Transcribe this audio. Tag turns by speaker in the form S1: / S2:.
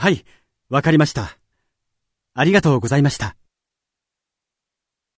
S1: はい、わかりました。ありがとうございました。